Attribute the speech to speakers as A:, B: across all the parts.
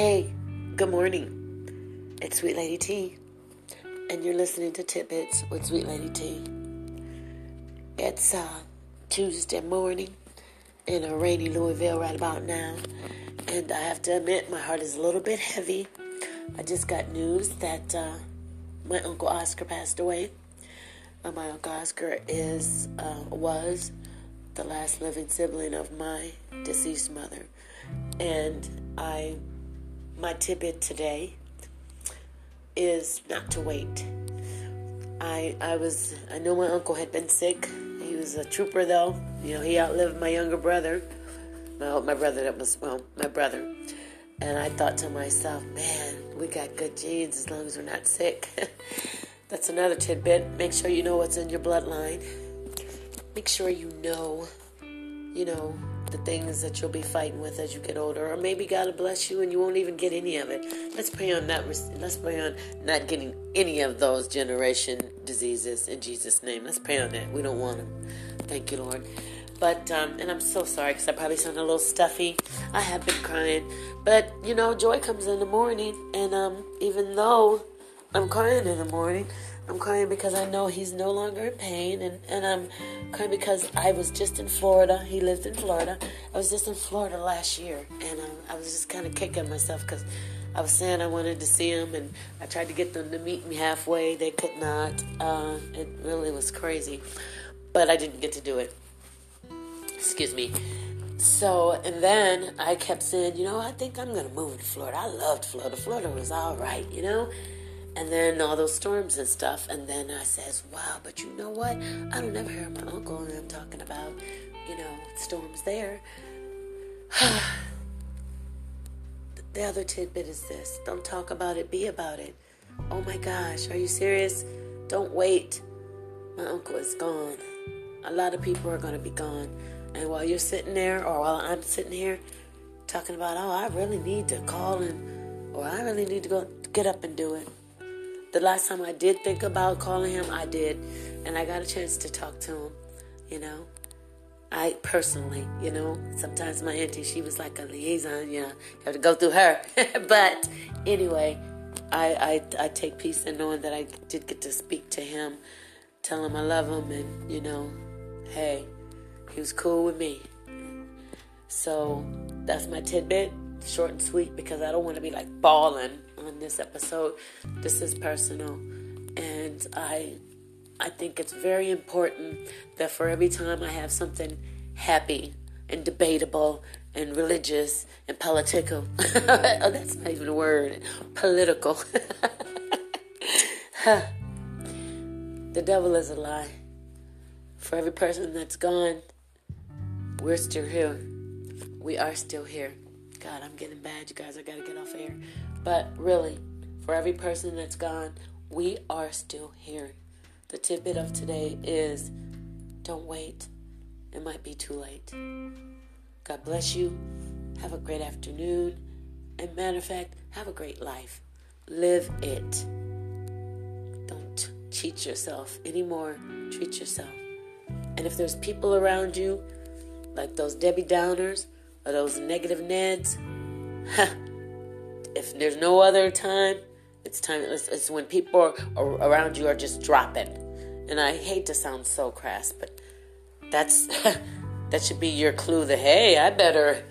A: Hey, good morning. It's Sweet Lady T, and you're listening to Tidbits with Sweet Lady T. It's uh, Tuesday morning in a rainy Louisville right about now, and I have to admit my heart is a little bit heavy. I just got news that uh, my uncle Oscar passed away. Uh, my uncle Oscar is uh, was the last living sibling of my deceased mother, and I my tidbit today is not to wait. I I was I know my uncle had been sick. He was a trooper though. You know, he outlived my younger brother. Well, my brother that was well, my brother. And I thought to myself, man, we got good genes as long as we're not sick. That's another tidbit. Make sure you know what's in your bloodline. Make sure you know, you know, the things that you'll be fighting with as you get older, or maybe God will bless you and you won't even get any of it. Let's pray on that. Let's pray on not getting any of those generation diseases in Jesus' name. Let's pray on that. We don't want them. Thank you, Lord. But um, and I'm so sorry because I probably sound a little stuffy. I have been crying, but you know, joy comes in the morning, and um, even though I'm crying in the morning, I'm crying because I know he's no longer in pain, and, and I'm crying because I was just in Florida. He lived in Florida. I was just in Florida last year, and um, I was just kind of kicking myself because I was saying I wanted to see him, and I tried to get them to meet me halfway. They could not. Uh, it really was crazy, but I didn't get to do it. Excuse me. So, and then I kept saying, you know, I think I'm going to move to Florida. I loved Florida. Florida was all right, you know? And then all those storms and stuff. And then I says, wow, but you know what? I don't ever hear my uncle and them talking about, you know, storms there. the other tidbit is this don't talk about it, be about it. Oh my gosh, are you serious? Don't wait. My uncle is gone. A lot of people are going to be gone. And while you're sitting there, or while I'm sitting here talking about, oh, I really need to call and, or I really need to go get up and do it the last time I did think about calling him, I did, and I got a chance to talk to him. You know, I personally, you know, sometimes my auntie, she was like a liaison. You know, you have to go through her. but anyway, I, I I take peace in knowing that I did get to speak to him, tell him I love him, and you know, hey, he was cool with me. So that's my tidbit, short and sweet, because I don't want to be like bawling this episode. This is personal, and I I think it's very important that for every time I have something happy and debatable and religious and political, oh, that's not even a word, political. the devil is a lie. For every person that's gone, we're still here. We are still here. God, I'm getting bad, you guys. I gotta get off air. But really, for every person that's gone, we are still here. The tidbit of today is don't wait. It might be too late. God bless you. Have a great afternoon. And matter of fact, have a great life. Live it. Don't cheat yourself anymore. Treat yourself. And if there's people around you, like those Debbie Downers or those negative Neds, if there's no other time, it's time. It's, it's when people are, around you are just dropping. And I hate to sound so crass, but that's that should be your clue. That hey, I better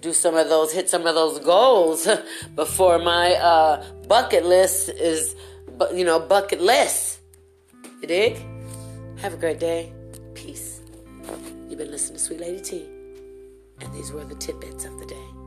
A: do some of those, hit some of those goals before my uh, bucket list is, you know, bucket list. You dig? Have a great day. Peace. You've been listening to Sweet Lady T, and these were the tidbits of the day.